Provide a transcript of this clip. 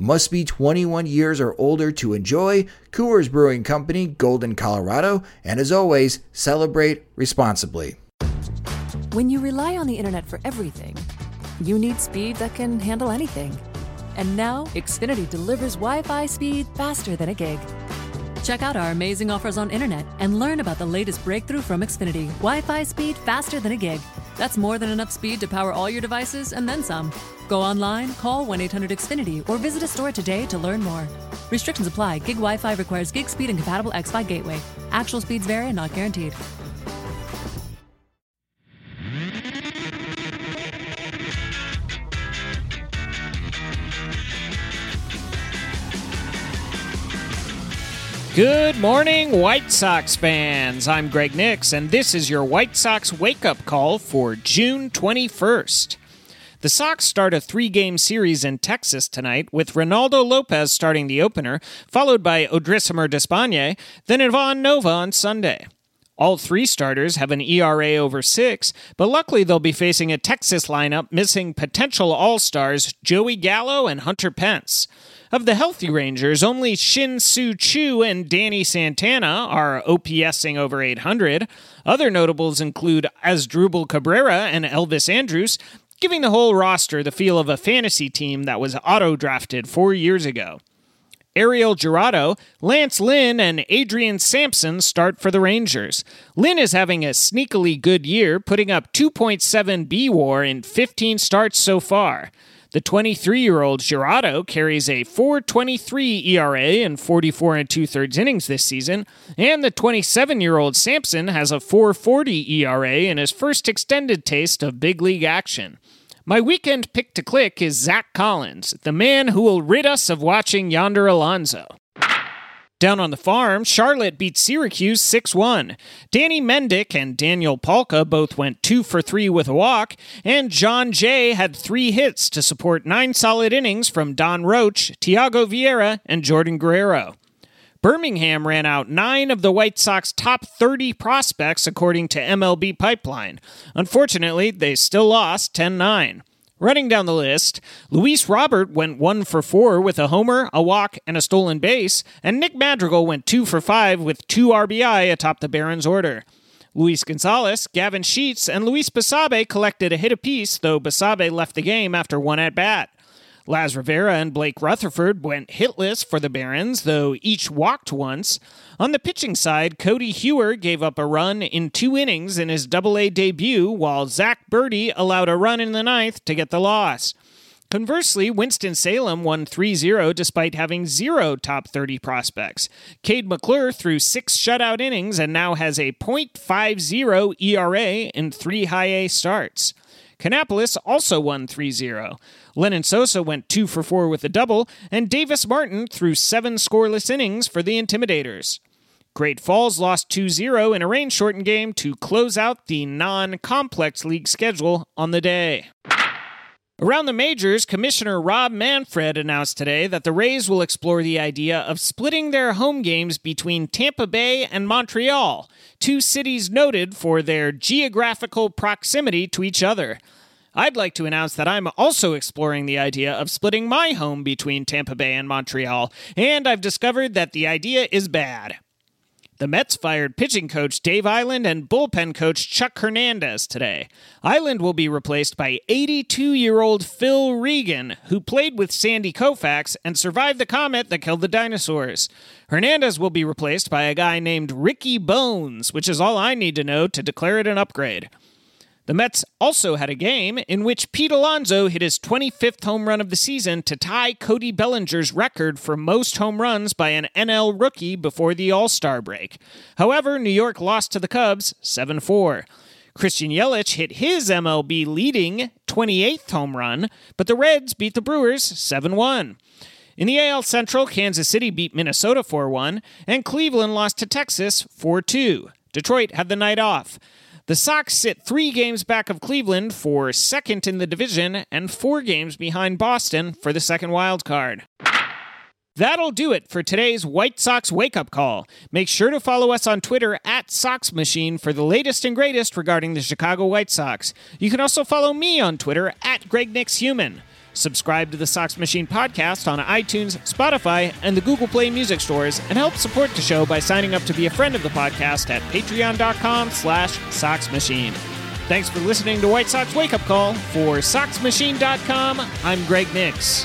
Must be 21 years or older to enjoy. Coors Brewing Company, Golden, Colorado. And as always, celebrate responsibly. When you rely on the internet for everything, you need speed that can handle anything. And now, Xfinity delivers Wi Fi speed faster than a gig. Check out our amazing offers on internet and learn about the latest breakthrough from Xfinity Wi Fi speed faster than a gig. That's more than enough speed to power all your devices and then some. Go online, call 1 800 Xfinity, or visit a store today to learn more. Restrictions apply. Gig Wi Fi requires gig speed and compatible X Fi gateway. Actual speeds vary and not guaranteed. Good morning, White Sox fans. I'm Greg Nix, and this is your White Sox wake up call for June 21st. The Sox start a three game series in Texas tonight, with Reynaldo Lopez starting the opener, followed by Odrisamer Despaigne, then Ivan Nova on Sunday. All three starters have an ERA over six, but luckily they'll be facing a Texas lineup missing potential All Stars Joey Gallo and Hunter Pence. Of the healthy Rangers, only Shin-Soo Choo and Danny Santana are OPSing over 800. Other notables include Asdrubal Cabrera and Elvis Andrus, giving the whole roster the feel of a fantasy team that was auto drafted four years ago. Ariel Jurado, Lance Lynn, and Adrian Sampson start for the Rangers. Lynn is having a sneakily good year, putting up 2.7 B war in 15 starts so far. The 23 year old Jurado carries a 4.23 ERA in 44 and two thirds innings this season, and the 27 year old Sampson has a 4.40 ERA in his first extended taste of big league action. My weekend pick to click is Zack Collins, the man who will rid us of watching Yonder Alonso. Down on the farm, Charlotte beat Syracuse 6 1. Danny Mendick and Daniel Palka both went 2 for 3 with a walk, and Jon Jay had three hits to support nine solid innings from Donn Roach, Thyago Vieira, and Jordan Guerrero. Birmingham ran out nine of the White Sox top 30 prospects, according to MLB Pipeline. Unfortunately, they still lost 10 9. Running down the list, Luis Robert went one for four with a homer, a walk, and a stolen base, and Nick Madrigal went two for five with two RBI atop the Barons order. Luis Gonzalez, Gavin Sheets, and Luis Basabe collected a hit apiece, though Basabe left the game after one at bat. Laz Rivera and Blake Rutherford went hitless for the Barons, though each walked once. On the pitching side, Codi Heuer gave up a run in two innings in his Double-A debut, while Zach Burdi allowed a run in the ninth to get the loss. Conversely, Winston-Salem won 3 0 despite having zero top 30 prospects. Kade McClure threw six shutout innings and now has a .50 ERA in three high A starts. Kannapolis also won 3 0. Lenyn Sosa went 2 for 4 with a double, and Davis Martin threw seven scoreless innings for the Intimidators. Great Falls lost 2 0 in a rain shortened game to close out the non complex league schedule on the day. Around the majors, Commissioner Rob Manfred announced today that the Rays will explore the idea of splitting their home games between Tampa Bay and Montreal, two cities noted for their geographical proximity to each other. I'd like to announce that I'm also exploring the idea of splitting my home between Tampa Bay and Montreal, and I've discovered that the idea is bad. The Mets fired pitching coach Dave Eiland and bullpen coach Chuck Hernandez today. Eiland will be replaced by 82 year old Phil Regan, who played with Sandy Koufax and survived the comet that killed the dinosaurs. Hernandez will be replaced by a guy named Ricky Bones, which is all I need to know to declare it an upgrade. The Mets also had a game in which Pete Alonso hit his 25th home run of the season to tie Cody Bellinger's record for most home runs by an NL rookie before the All Star break. However, New York lost to the Cubs 7 4. Christian Yelich hit his MLB leading 28th home run, but the Reds beat the Brewers 7 1. In the AL Central, Kansas City beat Minnesota 4 1, and Cleveland lost to Texas 4 2. Detroit had the night off. The Sox sit three games back of Cleveland for second in the division and four games behind Boston for the second wild card. That'll do it for today's White Sox wake up call. Make sure to follow us on Twitter at Sox Machine for the latest and greatest regarding the Chicago White Sox. You can also follow me on Twitter at Greg Nix Human. Subscribe to the Sox Machine podcast on iTunes, Spotify, and the Google Play music stores, and help support the show by signing up to be a friend of the podcast at patreon.com slash soxmachine. Thanks for listening to White Sox Wake Up Call. For SoxMachine.com, I'm Greg Nix.